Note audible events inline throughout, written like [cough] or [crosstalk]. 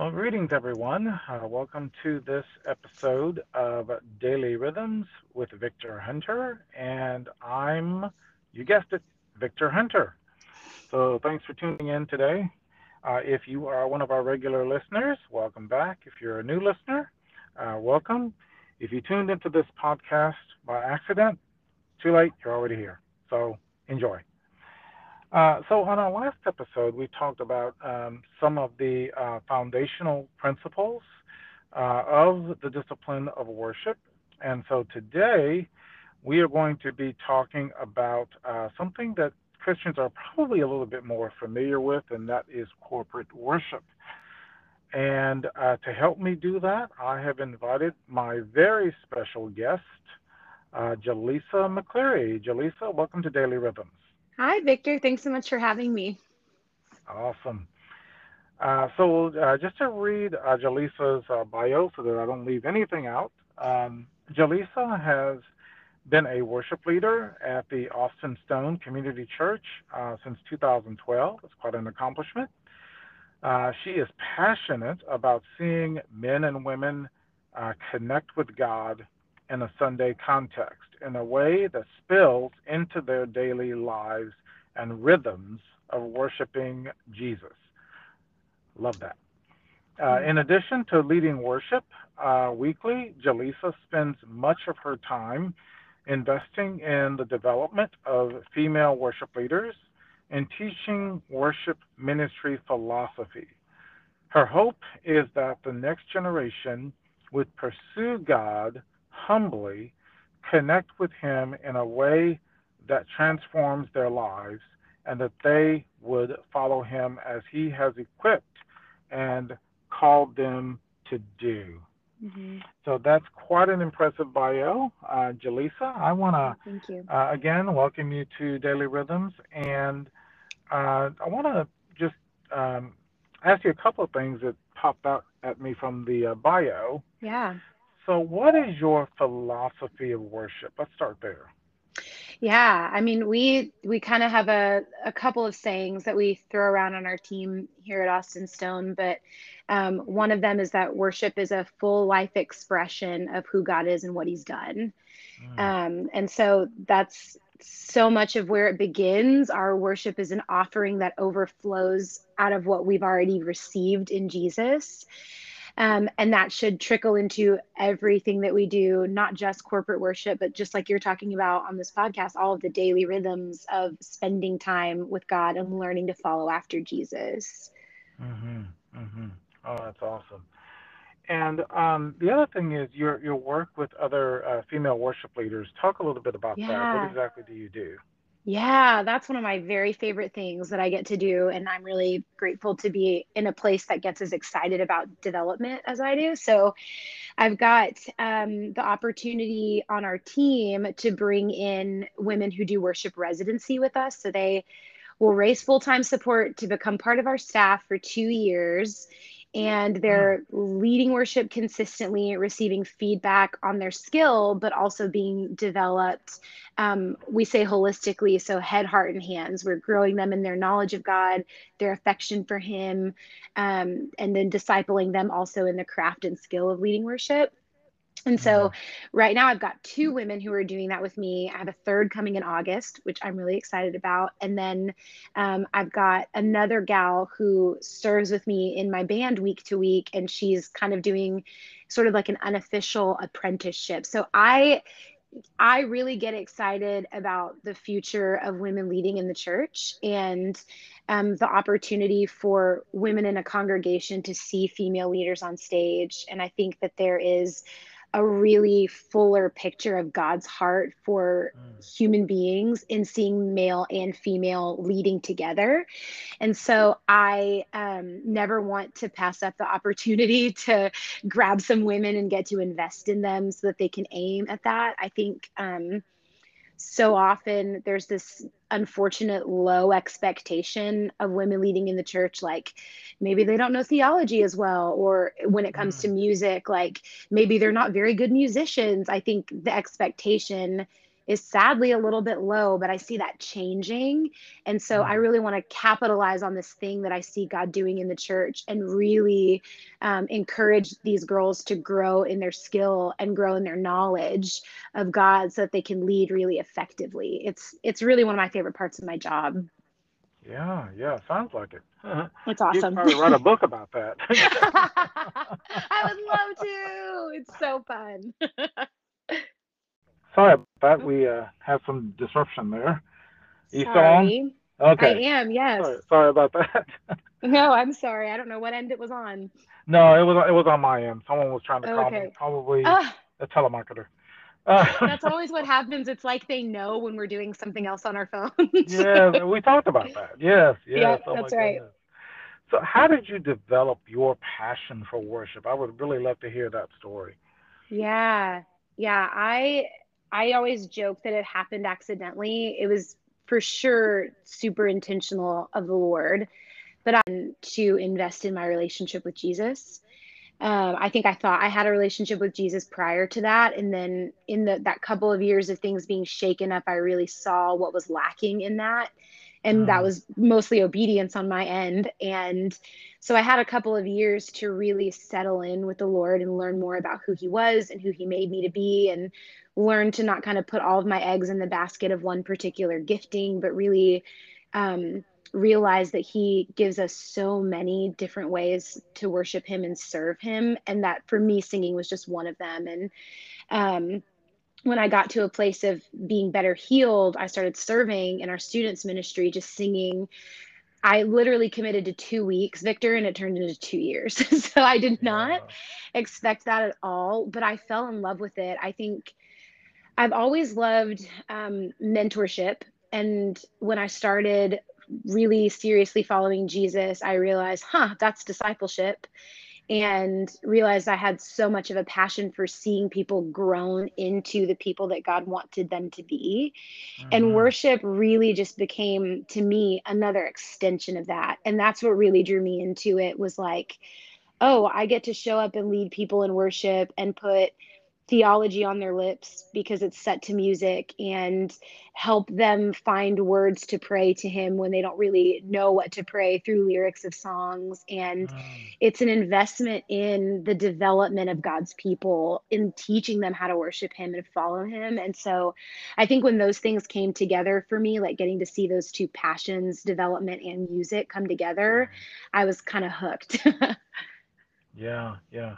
Well, greetings, everyone. Uh, welcome to this episode of Daily Rhythms with Victor Hunter. And I'm, you guessed it, Victor Hunter. So thanks for tuning in today. Uh, if you are one of our regular listeners, welcome back. If you're a new listener, uh, welcome. If you tuned into this podcast by accident, too late, you're already here. So enjoy. Uh, so on our last episode, we talked about um, some of the uh, foundational principles uh, of the discipline of worship. And so today, we are going to be talking about uh, something that Christians are probably a little bit more familiar with, and that is corporate worship. And uh, to help me do that, I have invited my very special guest, Jaleesa McCleary. Jaleesa, welcome to Daily Rhythms. Hi, Victor. Thanks so much for having me. Awesome. Uh, so, uh, just to read uh, uh, bio so that I don't leave anything out, um, has been a worship leader at the Austin Stone Community Church uh, since 2012. It's quite an accomplishment. Uh, she is passionate about seeing men and women connect with God in a Sunday context in a way that spills into their daily lives and rhythms of worshiping Jesus. Love that. Uh, mm-hmm. in addition to leading worship uh, weekly, Jaleesa spends much of her time investing in the development of female worship leaders and teaching worship ministry philosophy. Her hope is that the next generation would pursue God humbly connect with Him in a way that transforms their lives and that they would follow Him as He has equipped and called them to do. Mm-hmm. So that's quite an impressive bio, uh, Jaleesa. I want to thank you. uh, again welcome you to Daily Rhythms, and uh, I want to just um, ask you a couple of things that popped out at me from the uh, bio. Yeah. So, what is your philosophy of worship? Let's start there. Yeah, I mean, we we kind of have a, a couple of sayings that we throw around on our team here at Austin Stone, but um, one of them is that worship is a full life expression of who God is and what He's done, mm. um, and so that's so much of where it begins. Our worship is an offering that overflows out of what we've already received in Jesus. Um, and that should trickle into everything that we do, not just corporate worship, but just like you're talking about on this podcast, all of the daily rhythms of spending time with God and learning to follow after Jesus. Mm-hmm. Mm-hmm. Oh, that's awesome. And um, the other thing is your your work with other uh, female worship leaders. Talk a little bit about yeah. that. What exactly do you do? Yeah, that's one of my very favorite things that I get to do. And I'm really grateful to be in a place that gets as excited about development as I do. So I've got um, the opportunity on our team to bring in women who do worship residency with us. So they will raise full time support to become part of our staff for two years and they're leading worship consistently, receiving feedback on their skill, but also being developed. Um, we say holistically, so head, heart, and hands. We're growing them in their knowledge of God, their affection for Him, um, and then discipling them also in the craft and skill of leading worship. And so mm-hmm. right now I've got two women who are doing that with me. I have a third coming in August, which I'm really excited about. And then um, I've got another gal who serves with me in my band week to week, and she's kind of doing sort of like an unofficial apprenticeship. So I I really get excited about the future of women leading in the church and um, the opportunity for women in a congregation to see female leaders on stage. And I think that there is a really fuller picture of God's heart for mm. human beings in seeing male and female leading together. And so I um, never want to pass up the opportunity [laughs] to grab some women and get to invest in them so that they can aim at that. I think. Um, so often there's this unfortunate low expectation of women leading in the church like maybe they don't know theology as well or when it comes mm. to music like maybe they're not very good musicians i think the expectation is sadly a little bit low, but I see that changing. And so I Mm. really want to capitalize on this thing that I see God doing in the church and really um, encourage these girls to grow in their skill and grow in their knowledge of God so that they can lead really effectively. It's it's really one of my favorite parts of my job. Yeah, yeah, sounds like it. It's awesome. You could awesome. probably write a book about that. [laughs] I would love to. It's so fun. [laughs] Sorry about that. We uh, had some disruption there. You? Sorry. I am, yes. Sorry, sorry about that. [laughs] [laughs] No, I'm sorry. I don't know what end it was on. no, it was it was on my end. Someone was trying to call me, probably Ah, a telemarketer. [laughs] Uh, that's always what happens. It's like they know when we're doing something else on our phones. yeah, we talked about that. Yes, yes. Yeah, oh that's right. goodness. So, how did you develop your passion for worship? I would really love to hear that story. Yeah. Yeah, I I always joke that it happened accidentally. It was for sure super intentional of the Lord, but um, to invest in my relationship with Jesus. Um, I think I thought I had a relationship with Jesus prior to that, and then in the that couple of years of things being shaken up, I really saw what was lacking in that, and that Mm, was mostly obedience on my end. And so I had a couple of years to really settle in with the Lord and learn more about who He was and who He made me to be, and learn to not kind of put all of my eggs in the basket of one particular gifting, but really um, realize that He gives us so many different ways to worship Him and serve Him. And that for me, singing was just one of them. And um, when I got to a place of being better healed, I started serving in our students' ministry, just singing I literally committed to two weeks, Victor, and it turned into two years. [laughs] so I did not expect that at all, but I fell in love with it. I think I've always loved um, mentorship. And when I started really seriously following Jesus, I realized, huh, that's discipleship. And realized I had so much of a passion for seeing people grown into the people that God wanted them to be and hmm worship really just became to me another extension of that and that's what really drew me into it was like oh i get to show up and lead people in worship and put theology on their lips because it's set to music and help them find words to pray to him when they don't really know what to pray through lyrics of songs and Mm, it's an investment in the development of God's people, in teaching them how to worship Him and follow Him. And so I think when those things came together for me, like getting to see those two passions, development and music, come together, I was kind of hooked. [laughs] yeah, yeah.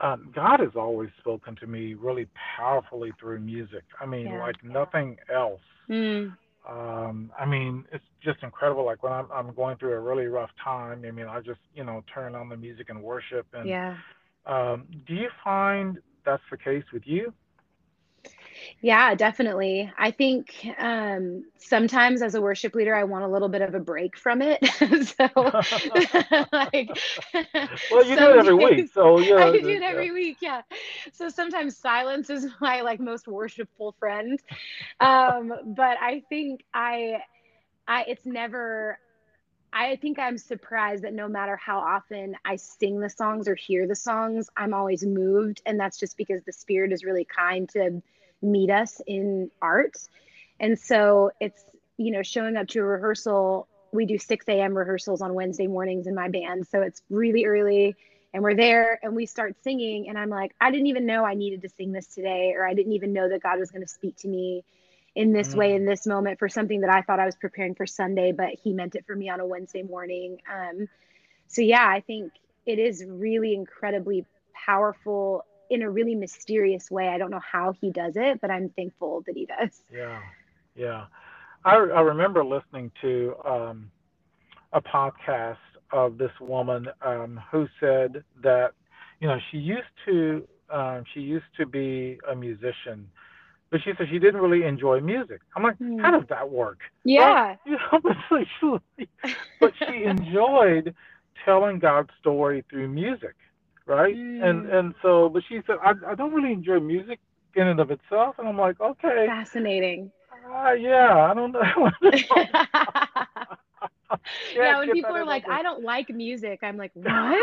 Um, God has always spoken to me really powerfully through music. I mean, yeah. like nothing else. Mm, Um, I mean, it's just incredible. Like when I'm, I'm going through a really rough time, I mean, I just, you know, turn on the music and worship. And yeah. um, do you find that's the case with you? Yeah, definitely. I think um, sometimes as a worship leader, I want a little bit of a break from it. [laughs] so, [laughs] like, [laughs] well, you do it every week, so I yeah, do that- it yeah. every week. Yeah. So sometimes silence is my like most worshipful friend. Um, but I think I, I, it's never. I think I'm surprised that no matter how often I sing the songs or hear the songs, I'm always moved. And that's just because the spirit is really kind to meet us in art. And so it's, you know, showing up to a rehearsal. We do 6 a.m. rehearsals on Wednesday mornings in my band. So it's really early and we're there and we start singing. And I'm like, I didn't even know I needed to sing this today, or I didn't even know that God was going to speak to me in this way Mm, in this moment for something that I thought I was preparing for Sunday, but he meant it for me on a Wednesday morning. Um, so yeah, I think it is really incredibly powerful in a really mysterious way. I don't know how he does it, but I'm thankful that he does. yeah, yeah. I I remember listening to um, a podcast of this woman um, who said that you know she used to um, she used to be a musician, but she said she didn't really enjoy music. I'm like, Hmm. how does that work? Yeah. You know, [laughs] it's like she, but she [laughs] enjoyed telling God's story through music, right? And Mm, and so, but she said, I I don't really enjoy music in and of itself, and I'm like, okay, fascinating. uh, yeah, I don't know. [laughs] [laughs] yeah, when people are like, over. I don't like music, I'm like, what?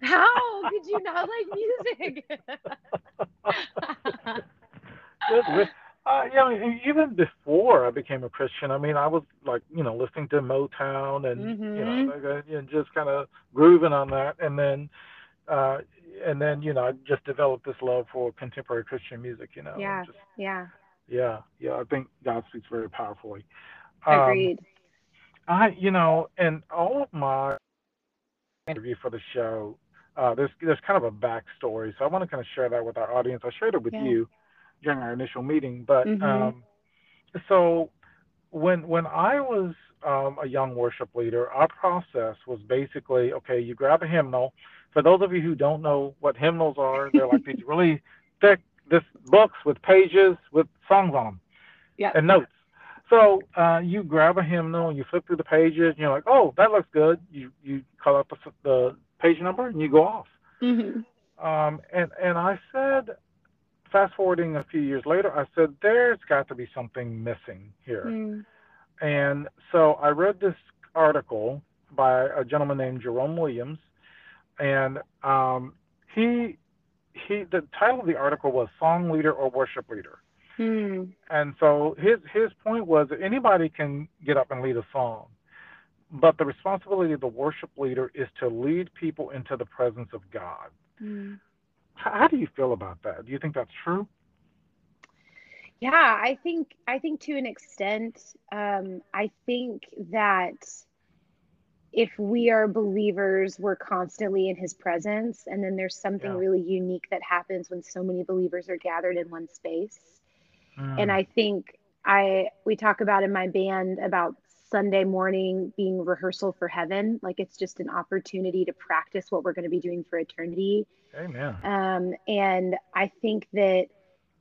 How could you not like music? [laughs] Uh, yeah, e- even before I became a Christian, I mean, I was like, you know, listening to Motown and you know, Mhm. like, uh, and just kind of grooving on that, and then, uh, and then you know, I just developed this love for contemporary Christian music, you know, Yeah. just Yeah. yeah, yeah, I think God speaks very powerfully. Um, Agreed. I, you know, and all of my interview for the show, uh, there's there's kind of a backstory, so I want to kind of share that with our audience. I shared it with Yeah. you during our initial meeting, but Mhm. um, so when when I was um, a young worship leader, our process was basically okay. You grab a hymnal. For those of you who don't know what hymnals are, they're like these [laughs] really thick this books with pages with songs on them and notes. So uh, you grab a hymnal and you flip through the pages and you're like, oh, that looks good. You you call up the, the page number and you go off. Mhm. Um, and and I said, fast forwarding a few years later, I said there's got to be something missing here. Mm. And so I read this article by a gentleman named Jerome Williams, and um, he he the title of the article was "Song Leader or Worship Leader." Mm. And so his his point was that anybody can get up and lead a song, but the responsibility of the worship leader is to lead people into the presence of God. Mm. How, how do you feel about that? Do you think that's true? Yeah, I think I think to an extent, um, I think that if we are believers, we're constantly in his presence, and then there's something Yeah. really unique that happens when so many believers are gathered in one space. And Mm, I think I we talk about in my band about Sunday morning being rehearsal for heaven, like it's just an opportunity to practice what we're going to be doing for eternity. amen. Um, and I think that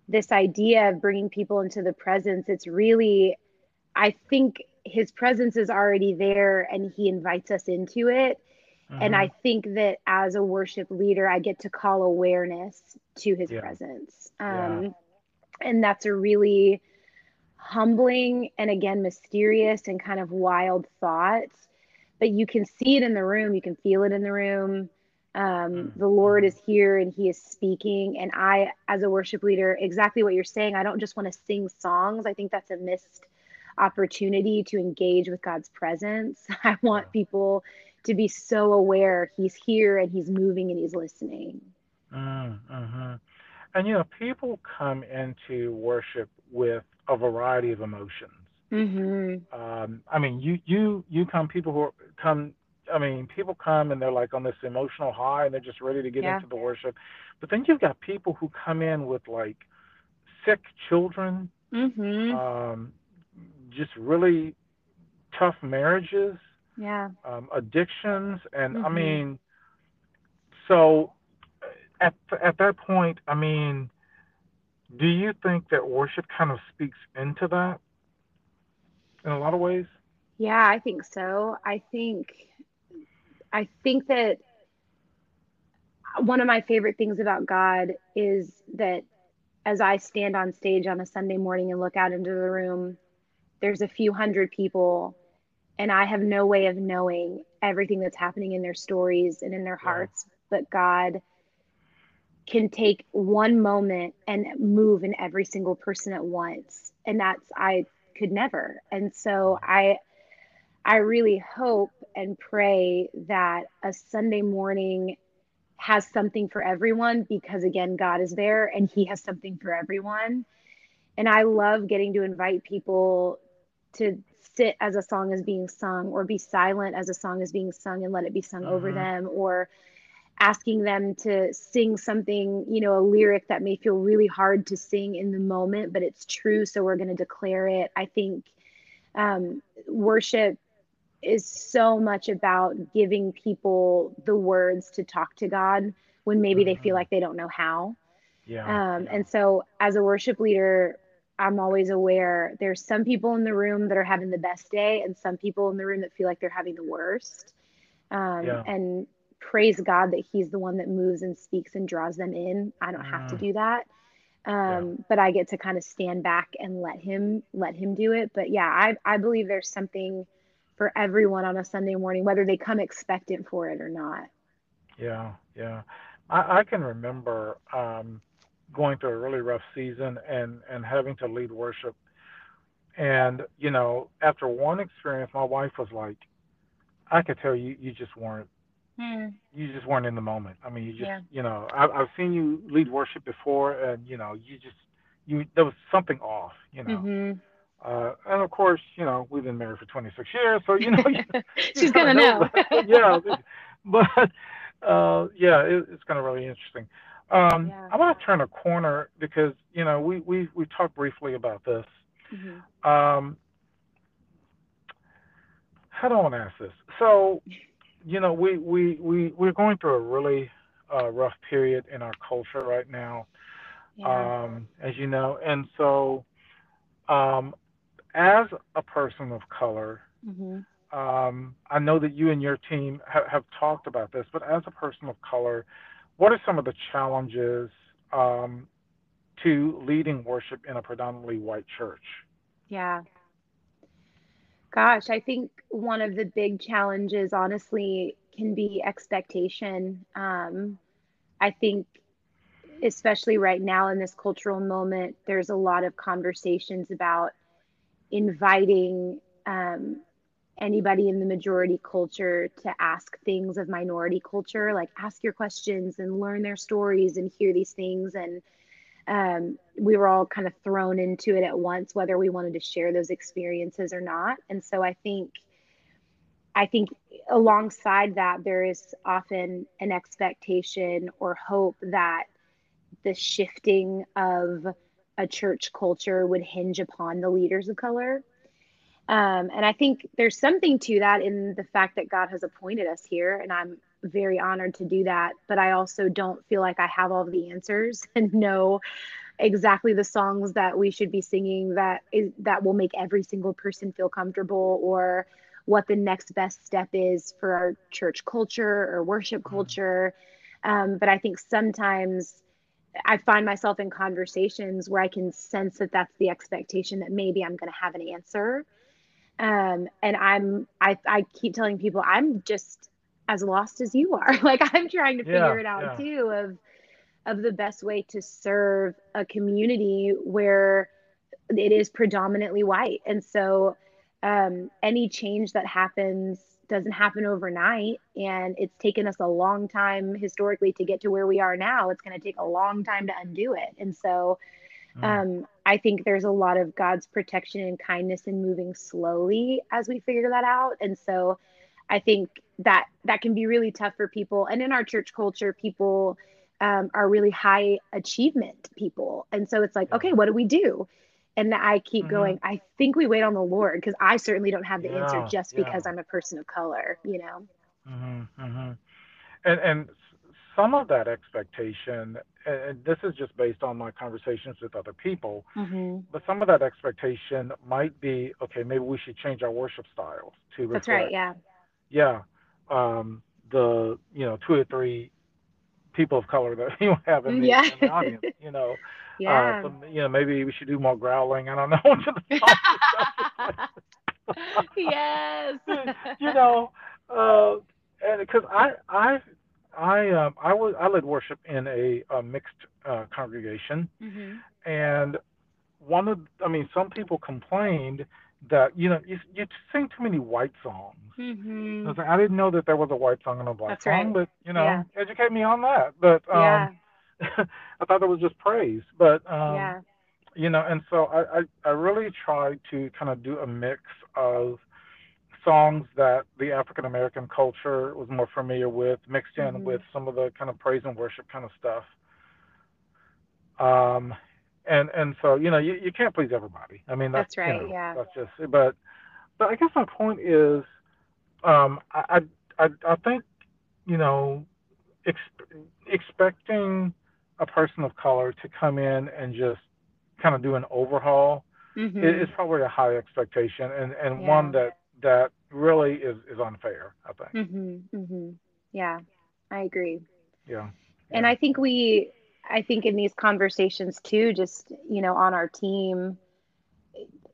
this idea of bringing people into the presence, it's really, I think his presence is already there and he invites us into it. And hmm I think that as a worship leader, I get to call awareness to his Yeah. presence. Yeah. Um, and that's a really humbling and again, mysterious and kind of wild thought. But you can see it in the room, you can feel it in the room. Um, Mm, the Lord is here and He is speaking. And I, as a worship leader, exactly what you're saying, I don't just want to sing songs. I think that's a missed opportunity to engage with God's presence. [laughs] I want people to be so aware He's here and He's moving and He's listening. Mm, hmm And you know, people come into worship with a variety of emotions. Mm-hmm. Um, I mean, you you you come people who are, come. I mean, people come and they're like on this emotional high and they're just ready to get Yeah. into the worship. But then you've got people who come in with like sick children, Mm-hmm. um, just really tough marriages, Yeah. um, addictions, and I Mm-hmm. mean, so at at that point, I mean, do you think that worship kind of speaks into that in a lot of ways? Yeah, I think so. I think I think that one of my favorite things about God is that as I stand on stage on a Sunday morning and look out into the room, there's a few hundred people and I have no way of knowing everything that's happening in their stories and in their Yeah. hearts, but God can take one moment and move in every single person at once. And that's I could never. And so I I really hope and pray that a Sunday morning has something for everyone because again God is there and he has something for everyone. And I love getting to invite people to sit as a song is being sung or be silent as a song is being sung and let it be sung over hmm them or asking them to sing something, you know, a lyric that may feel really hard to sing in the moment, but it's true. So we're going to declare it. I think um, worship is so much about giving people the words to talk to God when maybe they feel hmm like they don't know how. Yeah. Um, Yeah. and so, as a worship leader, I'm always aware there's some people in the room that are having the best day, and some people in the room that feel like they're having the worst. Um, Yeah. and praise God that He's the one that moves and speaks and draws them in. I don't have to Mm, do that. yeah. Um, but I get to kind of stand back and let Him let Him do it. But yeah, I I believe there's something for everyone on a Sunday morning, whether they come expectant for it or not. Yeah. Yeah. I, I can remember um, going through a really rough season and and having to lead worship. And you know, after one experience, my wife was like, "I could tell you, you just weren't." Mm. You just weren't in the moment. I mean, you just, Yeah. you know, I, I've seen you lead worship before, and you know, you just, you there was something off, you know. Mhm. Uh, and of course, you know, we've been married for 26 years, so you know, you, [laughs] [laughs] you She's kind gonna know. know. [laughs] yeah, but uh, yeah, it, it's kind of really interesting. Um, Yeah. I want to turn a corner because you know we we we talked briefly about this. Mhm. Um, how do I want to ask this? So, you know, we we we we're going through a really uh, rough period in our culture right now, Yeah. um, as you know, and so um, as a person of color, Mhm. um, I know that you and your team ha- have talked about this, but as a person of color, what are some of the challenges um, to leading worship in a predominantly white church? Yeah. Gosh, I think one of the big challenges, honestly, can be expectation. Um, I think, especially right now in this cultural moment, there's a lot of conversations about inviting um, anybody in the majority culture to ask things of minority culture, like ask your questions and learn their stories and hear these things. And um, we were all kind of thrown into it at once, whether we wanted to share those experiences or not. And so I think, I think alongside that, there is often an expectation or hope that the shifting of a church culture would hinge upon the leaders of color. Um, and I think there's something to that in the fact that God has appointed us here, and I'm very honored to do that. But I also don't feel like I have all of the answers [laughs] and know exactly the songs that we should be singing that is that will make every single person feel comfortable or what the next best step is for our church culture or worship Mm, culture. Um, but I think sometimes I find myself in conversations where I can sense that that's the expectation that maybe I'm going to have an answer. Um, and I'm, I, I keep telling people I'm just as lost as you are. [laughs] like I'm trying to figure Yeah, it out yeah. too of, of the best way to serve a community where it is predominantly white. And so um, any change that happens doesn't happen overnight. And it's taken us a long time historically to get to where we are now. It's going to take a long time to undo it. And so Mm, um, I think there's a lot of God's protection and kindness in moving slowly as we figure that out. And so I think that that can be really tough for people. And in our church culture, people um, are really high achievement people. And so it's like, okay, what do we do? And I keep hmm going, I think we wait on the Lord because I certainly don't have the answer Yeah, just because. I'm a person of color, you know? hmm hmm And and some of that expectation, and this is just based on my conversations with other people, hmm but some of that expectation might be, okay, maybe we should change our worship styles to That's right. Yeah. yeah, um, the you know two or three people of color that [laughs] you have in the Yeah. in the audience, you know. Uh, yeah. so you know maybe we should do more growling. I don't [laughs] know into the songs and stuff just yes. [laughs] you know, uh, and because I I I um I was I led worship in a, a mixed uh, congregation, hmm and one of I mean some people complained that you know you you sing too many white songs. I hmm was like, I didn't know that there was a white song and a black That's song, right. but you Yeah. know, educate me on that. But um, Yeah. [laughs] I thought it was just praise. But um, Yeah. you know, and so I, I I really tried to kind of do a mix of songs that the African American culture was more familiar with, mixed in hmm with some of the kind of praise and worship kind of stuff. Um, and and so you know, you, you can't please everybody. I mean, that's That's you right. know, Yeah. that's just. But but I guess my point is, um, I I I I think you know, ex- expecting a person of color to come in and just kind of do an overhaul i- hmm is probably a high expectation and, and one that that really is, is unfair, I think. hmm hmm Yeah. I agree. Yeah. And Yeah. I think we, I think in these conversations too, just, you know, on our team,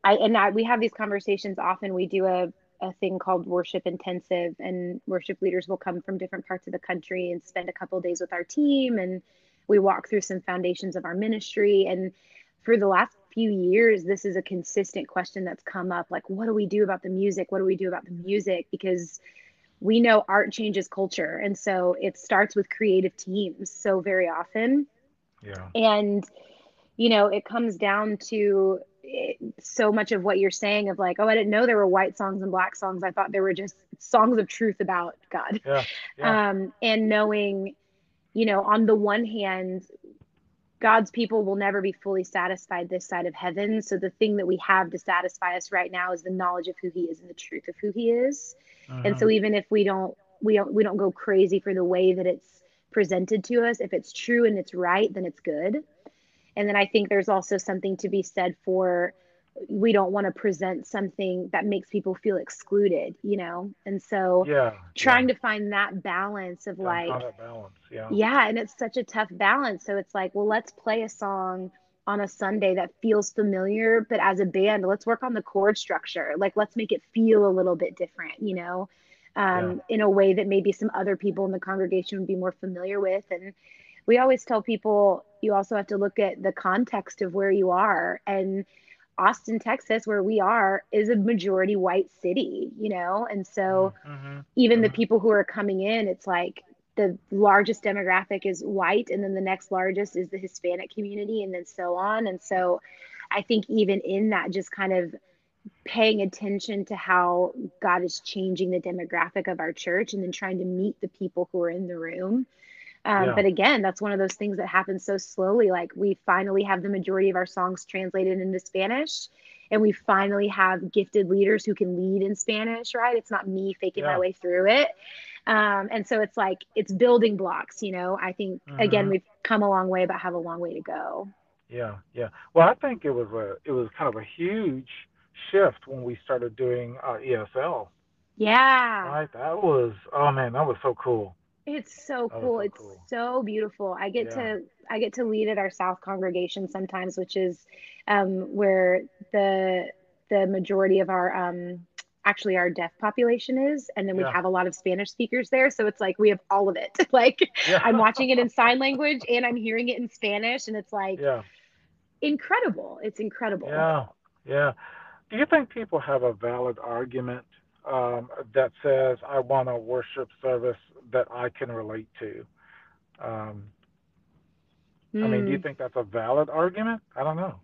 I, and I, we have these conversations often. We do a, a thing called worship intensive and worship leaders will come from different parts of the country and spend a couple of days with our team and we walk through some foundations of our ministry. And for the last few years, this is a consistent question that's come up like, what do we do about the music? What do we do about the music? Because we know art changes culture. And so it starts with creative teams so very often. Yeah. And, you know, it comes down to it, so much of what you're saying of like, oh, I didn't know there were white songs and black songs. I thought there were just songs of truth about God. Yeah. yeah. [laughs] Um, and knowing, you know, on the one hand, God's people will never be fully satisfied this side of heaven. So the thing that we have to satisfy us right now is the knowledge of who He is and the truth of who He is. Uh-huh. And so even if we don't we don't we don't go crazy for the way that it's presented to us, if it's true and it's right, then it's good. And then I think there's also something to be said for we don't want to present something that makes people feel excluded, you know? And so yeah, trying yeah. to find that balance of Yeah, like, balance. Yeah. yeah, and it's such a tough balance. So it's like, well, let's play a song on a Sunday that feels familiar, but as a band, let's work on the chord structure. Like, let's make it feel a little bit different, you know, um, in a way that maybe some other people in the congregation would be more familiar with. And we always tell people you also have to look at the context of where you are. And Austin, Texas, where we are, is a majority white city, you know? And so Mm-hmm. even the Mhm. people who are coming in, it's like the largest demographic is white, and then the next largest is the Hispanic community, and then so on. And so I think even in that, just kind of paying attention to how God is changing the demographic of our church and then trying to meet the people who are in the room. Um, Yeah. but again, that's one of those things that happens so slowly. Like we finally have the majority of our songs translated into Spanish, and we finally have gifted leaders who can lead in Spanish, right? It's not me faking my way through it. Um, and so it's like it's building blocks, you know. I think again Mhm. we've come a long way, but have a long way to go. Yeah, yeah. Well, I think it was a it was kind of a huge shift when we started doing uh, ESL. Yeah. Right? That was oh man, that was so cool. It's so cool. so It's cool. so beautiful. I get Yeah. to I get to lead at our South congregation sometimes, which is um, where the the majority of our um, actually our deaf population is, and then we Yeah. have a lot of Spanish speakers there. So it's like we have all of it. [laughs] Like Yeah. I'm watching it in sign language and I'm hearing it in Spanish, and it's like Yeah. incredible. It's incredible. Yeah. Yeah. Do you think people have a valid argument um, that says I want a worship service that I can relate to? Um, I mean, do you Mm, think that's a valid argument? I don't know.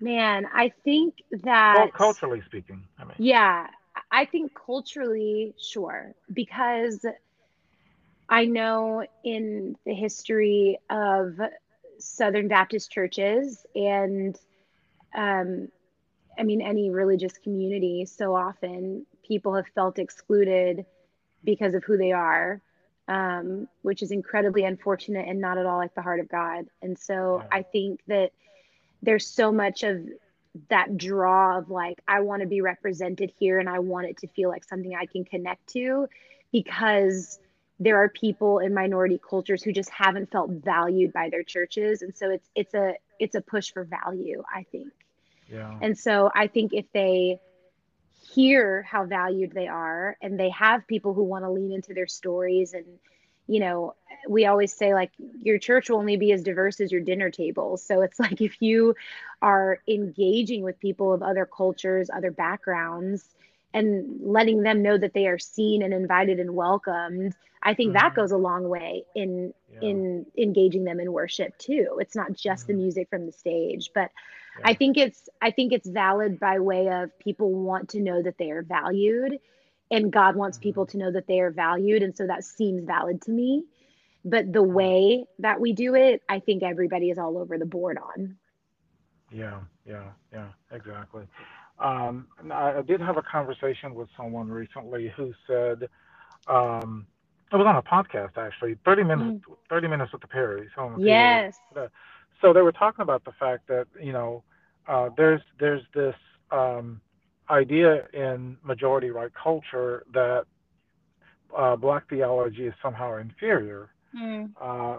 man, I think that. Well, that. culturally speaking, I mean. Yeah, I think culturally, sure, because I know in the history of Southern Baptist churches and, um, I mean, any religious community, so often people have felt excluded because of who they are, um, which is incredibly unfortunate and not at all like the heart of God. And so Yeah. I think that there's so much of that draw of like I want to be represented here and I want it to feel like something I can connect to because there are people in minority cultures who just haven't felt valued by their churches and so it's it's a it's a push for value I think. Yeah. And so I think if they hear how valued they are and they have people who want to lean into their stories and you know we always say like your church will only be as diverse as your dinner table so it's like if you are engaging with people of other cultures other backgrounds and letting them know that they are seen and invited and welcomed i think that Mhm. goes a long way in Yeah. in engaging them in worship too it's not just the Mhm. music from the stage but Yeah. I think it's I think it's valid by way of people want to know that they are valued and God wants Mhm. people to know that they are valued and so that seems valid to me. But the way that we do it, I think everybody is all over the board on. Yeah, yeah, yeah, exactly. Um, I, I did have a conversation with someone recently who said um, it was on a podcast actually, thirty minutes, thirty minutes with the Perrys. I don't know if you were- Yes. So they were talking about the fact that you know uh, there's there's this um, idea in majority white culture that uh, black theology is somehow inferior. Uh,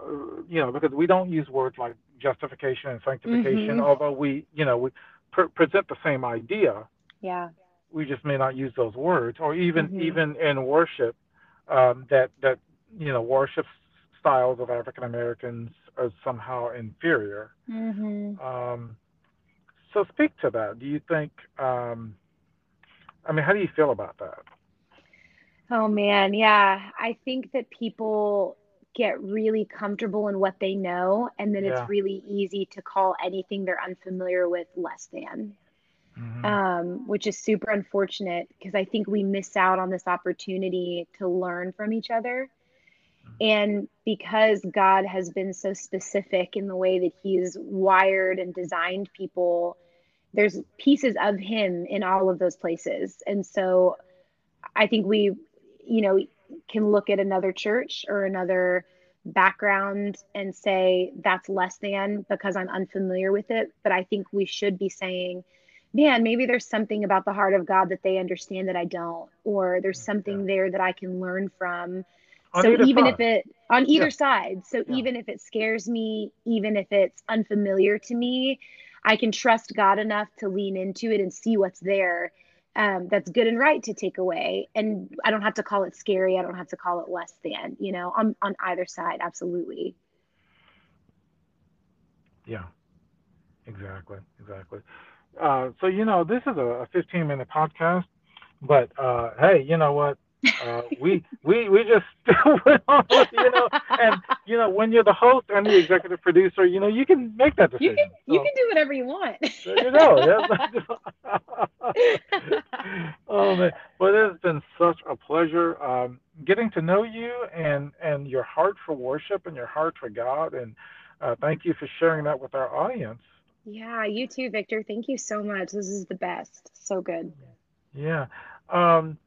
you know, because we don't use words like justification and sanctification, Mhm. although we, you know, we pre- present the same idea. Yeah. We just may not use those words, or even Mhm. even in worship, um, that that you know worship styles of African Americans are somehow inferior. Mm-hmm. Um, so speak to that. Do you think? Um, I mean, how do you feel about that? Oh man, yeah. I think that people get really comfortable in what they know, and then Yeah. it's really easy to call anything they're unfamiliar with less than. hmm um, which is super unfortunate because I think we miss out on this opportunity to learn from each other. And because God has been so specific in the way that He's wired and designed people, there's pieces of Him in all of those places. And so I think we, you know, can look at another church or another background and say that's less than because I'm unfamiliar with it. But I think we should be saying, man, maybe there's something about the heart of God that they understand that I don't, or there's something there that I can learn from. On so even side. if it on either Yeah. side, so Yeah. even if it scares me, even if it's unfamiliar to me, I can trust God enough to lean into it and see what's there. Um, that's good and right to take away, and I don't have to call it scary. I don't have to call it less than. You know, on on either side, absolutely. Yeah, exactly, exactly. Uh, so you know, this is a, a 15 minute podcast, but uh, hey, you know what? Uh, we we we just [laughs] went on you know, and you know, when you're the host and the executive producer, you know, you can make that You decision. can you can do whatever you want. there you go. Yes. [laughs] [laughs] oh man, but it's been such a pleasure um, getting to know you and and your heart for worship and your heart for God, and uh, thank you for sharing that with our audience. yeah, you too, Victor. Thank you so much. This is the best. So good. Yeah. Um,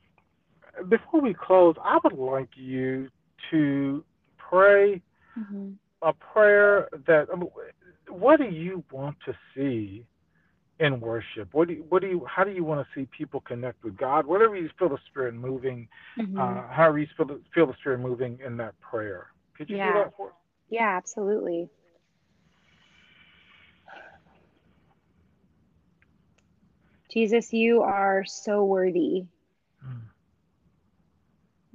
before we close, I would like you to pray hmm a prayer that. um, What do you want to see in worship? What do you, what do you? How do you want to see people connect with God? Whatever you feel the Spirit moving, hmm uh, however you feel the, feel the Spirit moving in that prayer. Could you Yeah. do that for us? Yeah, absolutely. Jesus, you are so worthy.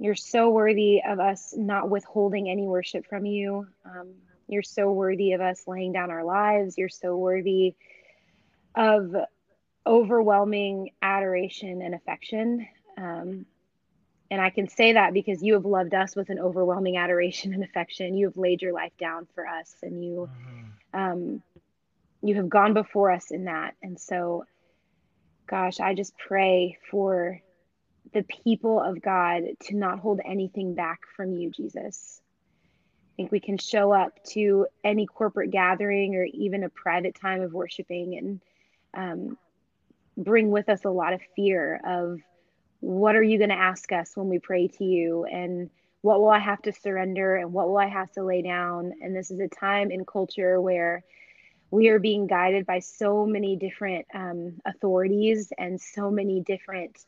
You're so worthy of us not withholding any worship from you. Um, you're so worthy of us laying down our lives. You're so worthy of overwhelming adoration and affection. Um, and I can say that because you have loved us with an overwhelming adoration and affection. You have laid your life down for us, and you Mhm. um, you have gone before us in that. And so, gosh, I just pray for the people of God to not hold anything back from you, Jesus. I think we can show up to any corporate gathering or even a private time of worshiping and um, bring with us a lot of fear of what are you going to ask us when we pray to you and what will I have to surrender and what will I have to lay down? And this is a time in culture where we are being guided by so many different um, authorities and so many different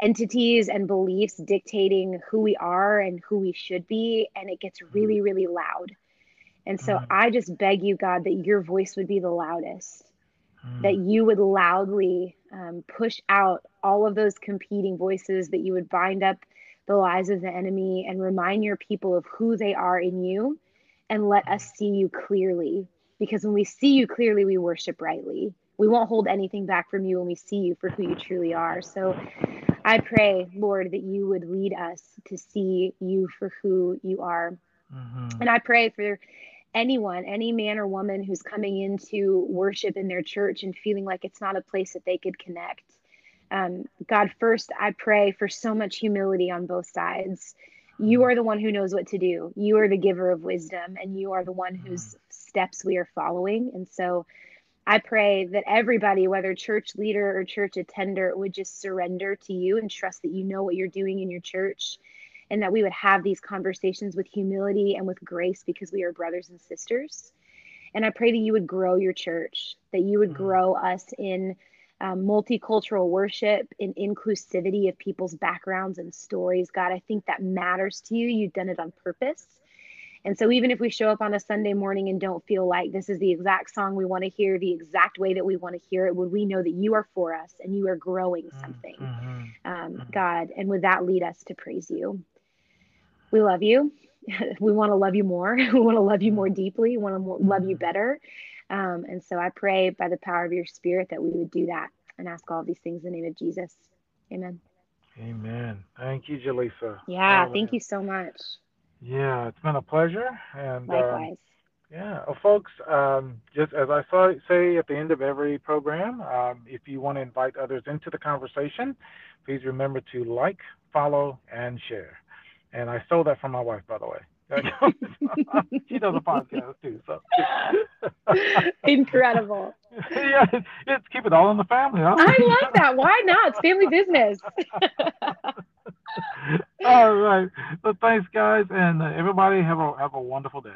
entities and beliefs dictating who we are and who we should be. And it gets really, really loud. And so Mhm. I just beg you, God, that your voice would be the loudest, Mm. that you would loudly um, push out all of those competing voices, that you would bind up the lies of the enemy and remind your people of who they are in you and let us see you clearly. Because when we see you clearly, we worship rightly. We won't hold anything back from you when we see you for who you truly are. So I pray, Lord, that you would lead us to see you for who you are. Mhm. And I pray for anyone, any man or woman who's coming into worship in their church and feeling like it's not a place that they could connect. Um, God, first, I pray for so much humility on both sides. You are the one who knows what to do. You are the giver of wisdom, and you are the one whose steps we are following. And so I pray that everybody, whether church leader or church attender, would just surrender to you and trust that you know what you're doing in your church and that we would have these conversations with humility and with grace because we are brothers and sisters. And I pray that you would grow your church, that you would Mm. grow us in um, multicultural worship, in inclusivity of people's backgrounds and stories. God, I think that matters to you. You've done it on purpose. And so, even if we show up on a Sunday morning and don't feel like this is the exact song we want to hear, the exact way that we want to hear it, would we know that you are for us and you are growing something, Mhm. um, Mhm. God? And would that lead us to praise you? We love you. [laughs] we want to love you more. [laughs] we want to love you more deeply. We want to love you better. Um, and so I pray by the power of your spirit that we would do that and ask all these things in the name of Jesus. Amen. Amen. Thank you, Jaleesa. Yeah, oh, thank you so much. Yeah, it's been a pleasure. And um, likewise. yeah, well, folks, um, just as I saw, say at the end of every program, um, if you want to invite others into the conversation, please remember to like, follow, and share. And I stole that from my wife, by the way. [laughs] she does a [laughs] podcast too. So [laughs] incredible. yeah, it's keep it all in the family. Huh? I love that. Why not? It's family business. [laughs] all right. Well, thanks, guys, and uh, everybody have a have a wonderful day.